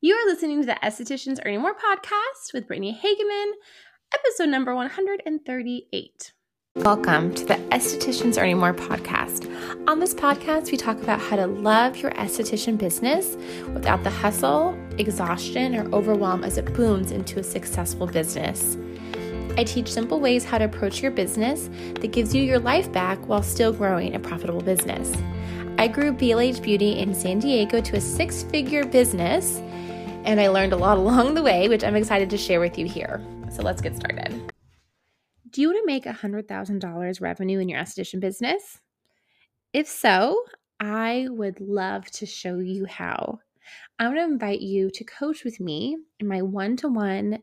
You are listening to the Estheticians Earning More podcast with Brittany Hagemann, episode number 138. Welcome to the Estheticians Earning More podcast. On this podcast, we talk about how to love your esthetician business without the hustle, exhaustion, or overwhelm as it booms into a successful business. I teach simple ways how to approach your business that gives you your life back while still growing a profitable business. I grew BLH Beauty in San Diego to a six figure business and I learned a lot along the way, which I'm excited to share with you here. So let's get started. Do you want to make $100,000 revenue in your esthetician business? If so, I would love to show you how. I want to invite you to coach with me in my one to one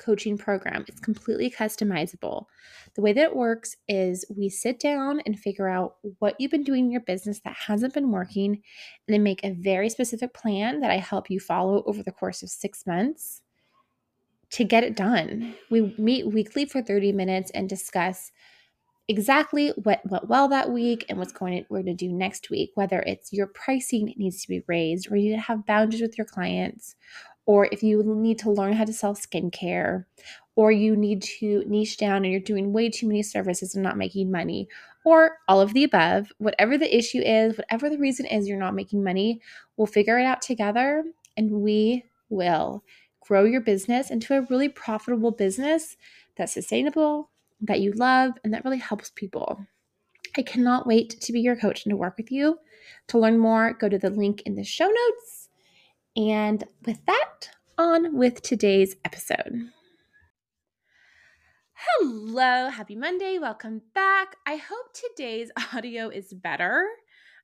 coaching program. It's completely customizable. The way that it works is we sit down and figure out what you've been doing in your business that hasn't been working, and then make a very specific plan that I help you follow over the course of six months to get it done. We meet weekly for 30 minutes and discuss exactly what went well that week and what's going to, we're going to do next week whether it's your pricing needs to be raised or you need to have boundaries with your clients or if you need to learn how to sell skincare, or you need to niche down and you're doing way too many services and not making money, or all of the above, whatever the issue is, whatever the reason is you're not making money, we'll figure it out together and we will grow your business into a really profitable business that's sustainable, that you love, and that really helps people. I cannot wait to be your coach and to work with you. To learn more, go to the link in the show notes and with that, on with today's episode. Hello, happy Monday. Welcome back. I hope today's audio is better.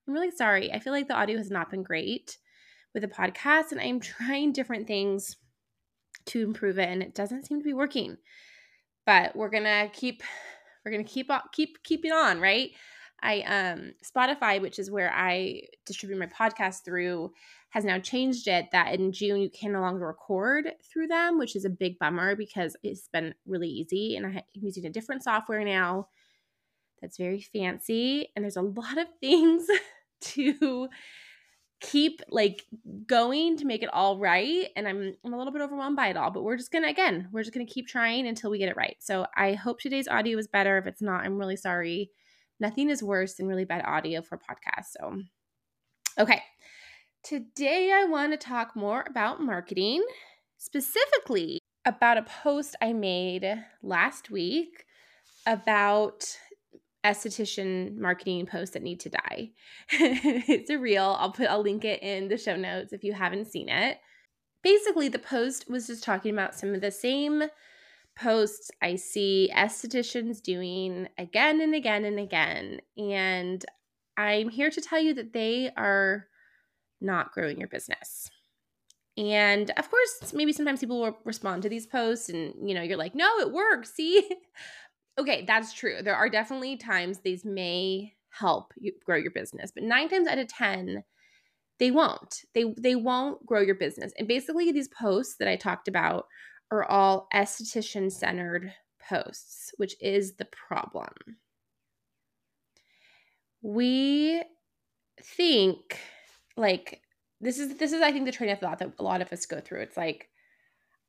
I'm really sorry. I feel like the audio has not been great with the podcast, and I'm trying different things to improve it, and it doesn't seem to be working. But we're gonna keep we're gonna keep on, keep keeping on, right? I um Spotify, which is where I distribute my podcast through, has now changed it that in June you can no longer record through them, which is a big bummer because it's been really easy and I'm using a different software now that's very fancy and there's a lot of things to keep like going to make it all right and I'm I'm a little bit overwhelmed by it all but we're just going to again we're just going to keep trying until we get it right. So I hope today's audio is better if it's not I'm really sorry nothing is worse than really bad audio for podcasts. So, okay. Today, I want to talk more about marketing, specifically about a post I made last week about esthetician marketing posts that need to die. it's a reel. I'll put I'll link it in the show notes if you haven't seen it. Basically, the post was just talking about some of the same posts I see estheticians doing again and again and again. And I'm here to tell you that they are not growing your business. And of course, maybe sometimes people will respond to these posts and you know, you're like, "No, it works." See? okay, that's true. There are definitely times these may help you grow your business, but 9 times out of 10 they won't. They they won't grow your business. And basically these posts that I talked about are all esthetician centered posts, which is the problem. We think like this is this is I think the train of thought that a lot of us go through. It's like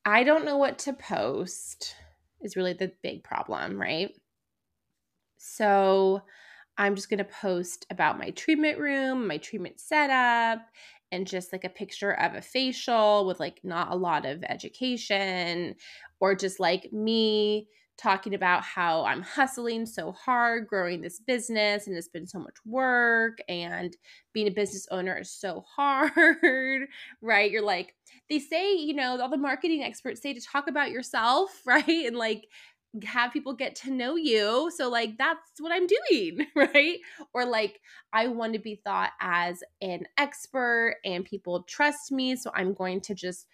I don't know what to post is really the big problem, right? So I'm just going to post about my treatment room, my treatment setup, and just like a picture of a facial with like not a lot of education or just like me talking about how I'm hustling so hard growing this business and it's been so much work and being a business owner is so hard, right? You're like, they say, you know, all the marketing experts say to talk about yourself, right? And like have people get to know you. So, like, that's what I'm doing, right? Or, like, I want to be thought as an expert and people trust me. So, I'm going to just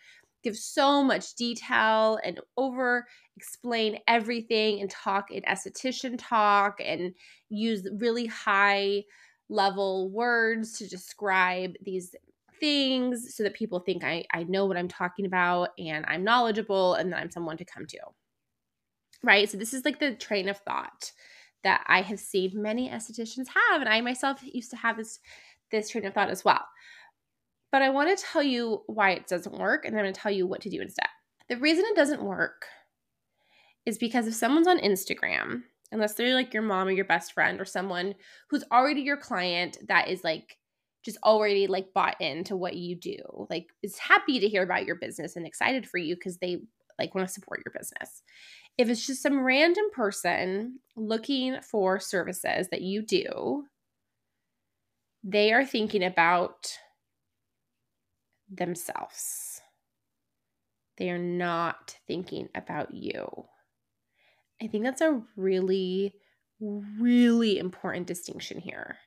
give so much detail and over explain everything and talk in esthetician talk and use really high level words to describe these things so that people think I, I know what I'm talking about and I'm knowledgeable and that I'm someone to come to right? So this is like the train of thought that I have seen many estheticians have, and I myself used to have this this train of thought as well. But I want to tell you why it doesn't work, and I'm going to tell you what to do instead. The reason it doesn't work is because if someone's on Instagram, unless they're like your mom or your best friend or someone who's already your client that is like just already like bought into what you do, like is happy to hear about your business and excited for you because they like want to support your business. If it's just some random person looking for services that you do, they are thinking about themselves. They are not thinking about you. I think that's a really, really important distinction here.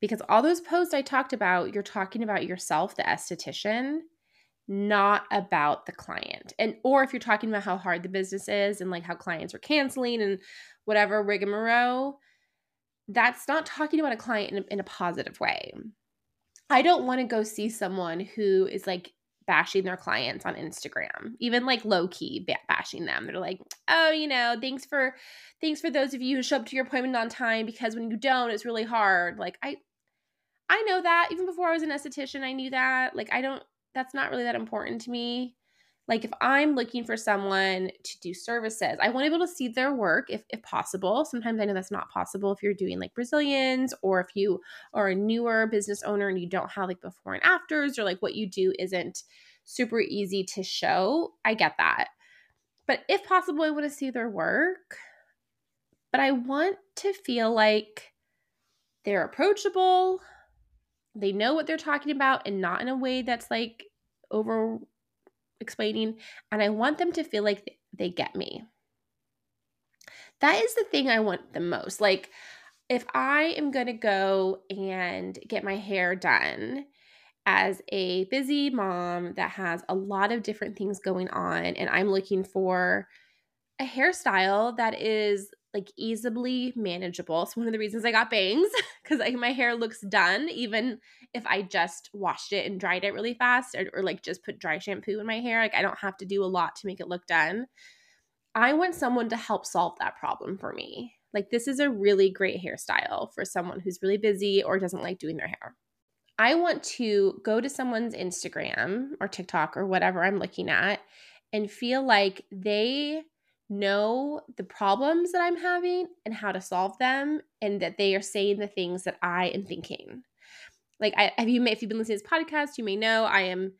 Because all those posts I talked about, you're talking about yourself, the esthetician, not about the client. And or if you're talking about how hard the business is and like how clients are canceling and whatever rigmarole, that's not talking about a client in a, in a positive way. I don't want to go see someone who is like bashing their clients on Instagram, even like low key bashing them. They're like, "Oh, you know, thanks for thanks for those of you who show up to your appointment on time because when you don't, it's really hard." Like I I know that even before I was an esthetician, I knew that. Like I don't that's not really that important to me. Like if I'm looking for someone to do services, I want to be able to see their work if, if possible. Sometimes I know that's not possible if you're doing like Brazilians or if you are a newer business owner and you don't have like before and afters or like what you do isn't super easy to show. I get that. But if possible, I want to see their work. But I want to feel like they're approachable, they know what they're talking about and not in a way that's like over explaining and i want them to feel like they get me. That is the thing i want the most. Like if i am going to go and get my hair done as a busy mom that has a lot of different things going on and i'm looking for a hairstyle that is like easily manageable. It's one of the reasons I got bangs because like my hair looks done even if I just washed it and dried it really fast or, or like just put dry shampoo in my hair. Like I don't have to do a lot to make it look done. I want someone to help solve that problem for me. Like this is a really great hairstyle for someone who's really busy or doesn't like doing their hair. I want to go to someone's Instagram or TikTok or whatever I'm looking at and feel like they know the problems that I'm having and how to solve them, and that they are saying the things that I am thinking. Like, I have you if you've been listening to this podcast, you may know I am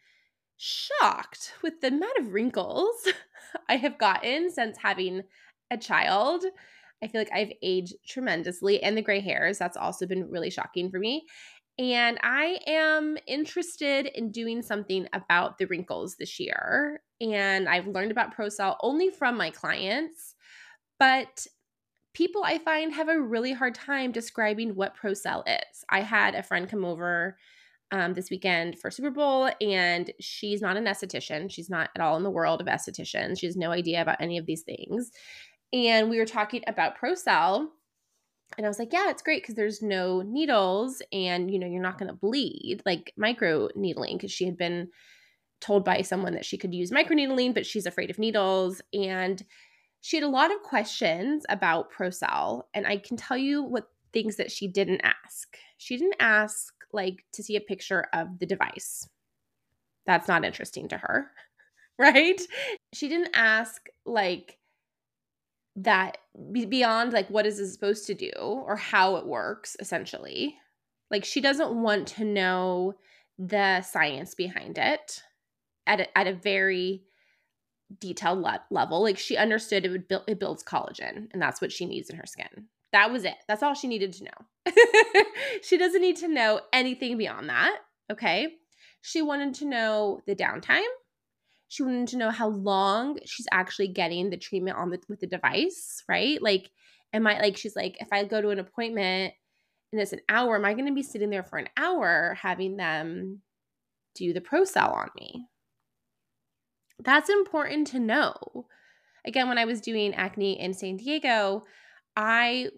shocked with the amount of wrinkles I have gotten since having a child. I feel like I've aged tremendously, and the gray hairs. That's also been really shocking for me. And I am interested in doing something about the wrinkles this year. And I've learned about ProCell only from my clients, but people I find have a really hard time describing what ProCell is. I had a friend come over um, this weekend for Super Bowl, and she's not an esthetician. She's not at all in the world of estheticians. She has no idea about any of these things. And we were talking about ProCell and I was like, yeah, it's great because there's no needles and you know, you're not going to bleed like micro needling because she had been told by someone that she could use micro needling, but she's afraid of needles. And she had a lot of questions about ProCell. And I can tell you what things that she didn't ask. She didn't ask like to see a picture of the device. That's not interesting to her, right? She didn't ask like that beyond like what is it supposed to do or how it works essentially. Like she doesn't want to know the science behind it at a, at a very detailed le- level. Like she understood it would build it builds collagen and that's what she needs in her skin. That was it. That's all she needed to know. She doesn't need to know anything beyond that okay? She wanted to know the downtime she wanted to know how long she's actually getting the treatment on the with the device, right? Like, am I like she's like, if I go to an appointment and it's an hour, am I going to be sitting there for an hour having them do the ProCell on me? That's important to know. Again, when I was doing acne in San Diego, I,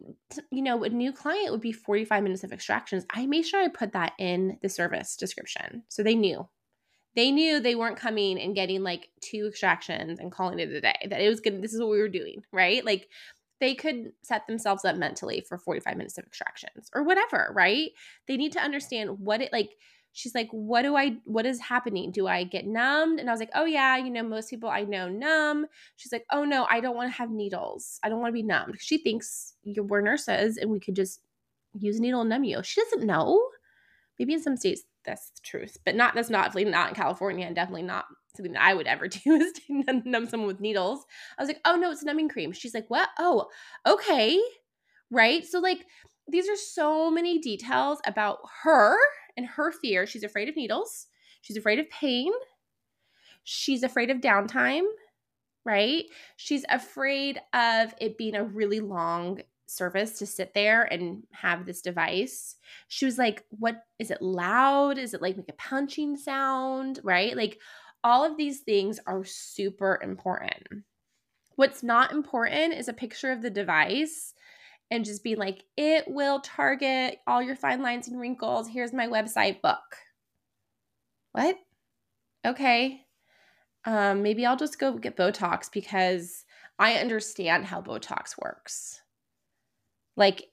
you know, a new client would be 45 minutes of extractions. I made sure I put that in the service description so they knew they knew they weren't coming and getting like two extractions and calling it a day that it was good this is what we were doing right like they could set themselves up mentally for 45 minutes of extractions or whatever right they need to understand what it like she's like, What do I, what is happening? Do I get numbed? And I was like, Oh, yeah, you know, most people I know numb. She's like, Oh, no, I don't want to have needles. I don't want to be numbed. She thinks we're nurses and we could just use needle and numb you. She doesn't know. Maybe in some states that's the truth, but not, that's not, not in California and definitely not something that I would ever do is to numb someone with needles. I was like, Oh, no, it's numbing cream. She's like, What? Oh, okay. Right. So, like, these are so many details about her and her fear. She's afraid of needles. She's afraid of pain. She's afraid of downtime, right? She's afraid of it being a really long service to sit there and have this device. She was like, What is it loud? Is it like make a punching sound? Right? Like all of these things are super important. What's not important is a picture of the device and just be like, it will target all your fine lines and wrinkles. Here's my website book. What? Okay. Um, maybe I'll just go get Botox because I understand how Botox works. Like,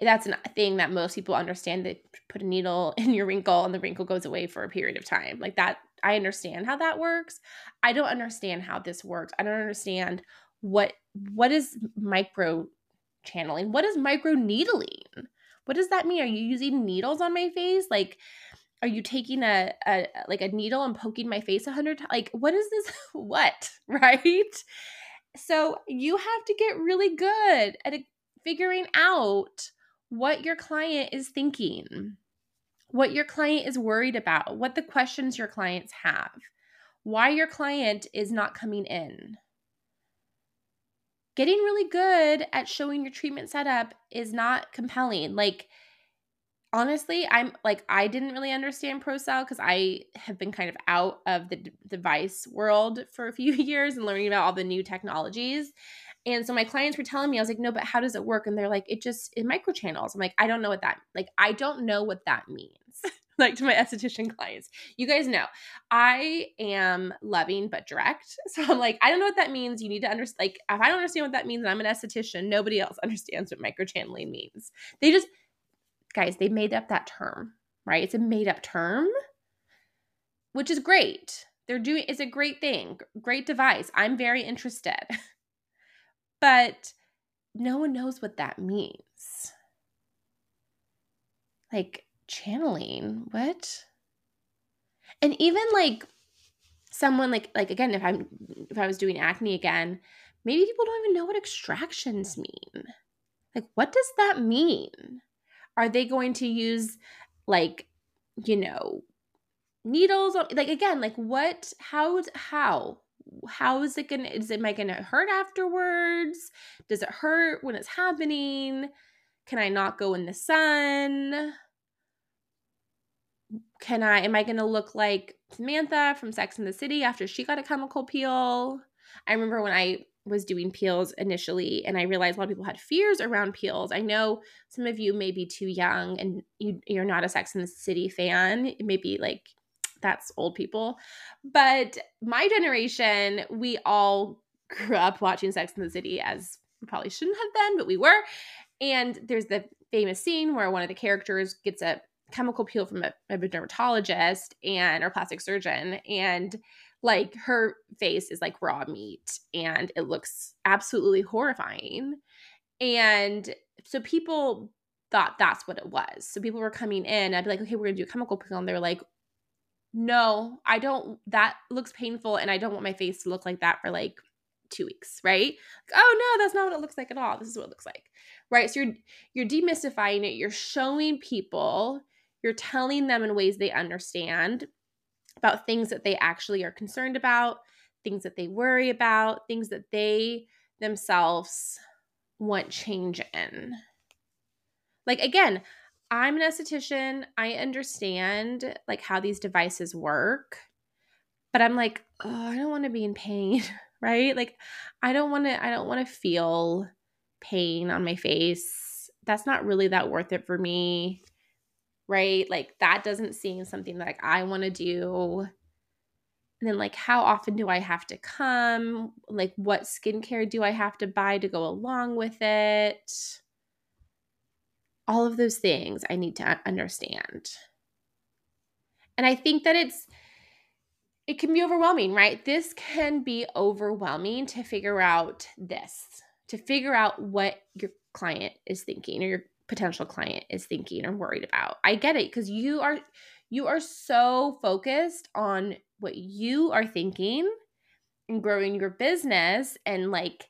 that's a thing that most people understand. They put a needle in your wrinkle and the wrinkle goes away for a period of time. Like, that, I understand how that works. I don't understand how this works. I don't understand what what is micro channeling. What is micro needling? What does that mean? Are you using needles on my face? Like, are you taking a, a like a needle and poking my face a hundred times? Like, what is this? what? Right? So you have to get really good at figuring out what your client is thinking, what your client is worried about, what the questions your clients have, why your client is not coming in getting really good at showing your treatment setup is not compelling. Like, honestly, I'm like, I didn't really understand ProCell because I have been kind of out of the d- device world for a few years and learning about all the new technologies. And so my clients were telling me, I was like, no, but how does it work? And they're like, it just, it microchannels. I'm like, I don't know what that, like, I don't know what that means. like to my esthetician clients. You guys know I am loving but direct. So I'm like, I don't know what that means. You need to understand. Like, if I don't understand what that means, and I'm an esthetician, nobody else understands what microchanneling means. They just, guys, they made up that term, right? It's a made up term, which is great. They're doing, it's a great thing, great device. I'm very interested. But no one knows what that means. Like, channeling what? And even like someone like like again if i'm if i was doing acne again maybe people don't even know what extractions mean. Like what does that mean? Are they going to use like you know needles like again like what how how how is it gonna is it am i gonna hurt afterwards does it hurt when it's happening can i not go in the sun can I am I to look like Samantha from Sex in the City after she got a chemical peel? I remember when I was doing peels initially and I realized a lot of people had fears around peels. I know some of you may be too young and you you're not a Sex in the City fan. Maybe like that's old people. But my generation, we all grew up watching Sex in the City as we probably shouldn't have been, but we were. And there's the famous scene where one of the characters gets a chemical peel from a, a dermatologist and or plastic surgeon and like her face is like raw meat and it looks absolutely horrifying and so people thought that's what it was so people were coming in i'd be like okay we're gonna do a chemical peel and they were like no i don't that looks painful and i don't want my face to look like that for like two weeks right? Oh no that's not what it looks like at all. This is what it looks like. Right so you're you're demystifying it. You're showing people you're telling them in ways they understand about things that they actually are concerned about, things that they worry about, things that they themselves want change in. Like again, I'm an esthetician. I understand like how these devices work, but I'm like, oh, I don't want to be in pain, right? Like I don't want to I don't want to feel pain on my face. That's not really that worth it for me right? Like that doesn't seem something that like I want to do. And then like how often do I have to come? Like what skincare do I have to buy to go along with it? All of those things I need to understand. And I think that it's it can be overwhelming, right? This can be overwhelming to figure out this, to figure out what your client is thinking or your potential client is thinking or worried about. I get it because you are you are so focused on what you are thinking and growing your business and like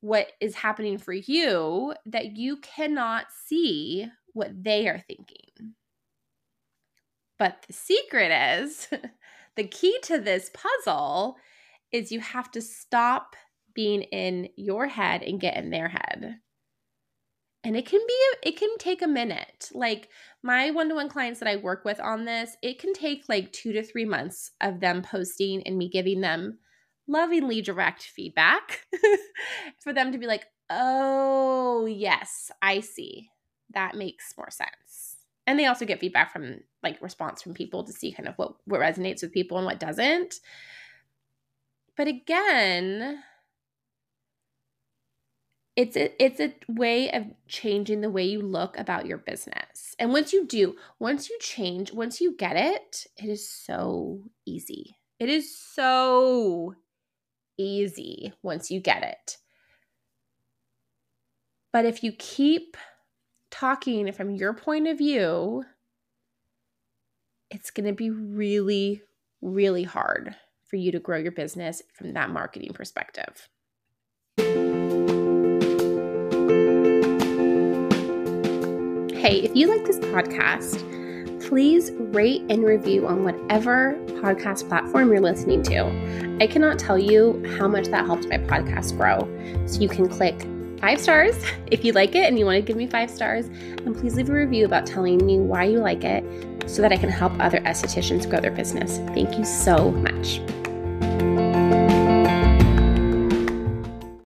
what is happening for you that you cannot see what they are thinking. But the secret is the key to this puzzle is you have to stop being in your head and get in their head. And it can be it can take a minute. Like my one-to-one clients that I work with on this, it can take like 2 to 3 months of them posting and me giving them lovingly direct feedback for them to be like, "Oh, yes, I see. That makes more sense." And they also get feedback from like response from people to see kind of what what resonates with people and what doesn't. But again, it's a, it's a way of changing the way you look about your business. And once you do, once you change, once you get it, it is so easy. It is so easy once you get it. But if you keep talking from your point of view, it's going to be really, really hard for you to grow your business from that marketing perspective. Hey, if you like this podcast, please rate and review on whatever podcast platform you're listening to. I cannot tell you how much that helps my podcast grow. So you can click five stars if you like it and you want to give me five stars. And please leave a review about telling me why you like it so that I can help other estheticians grow their business. Thank you so much.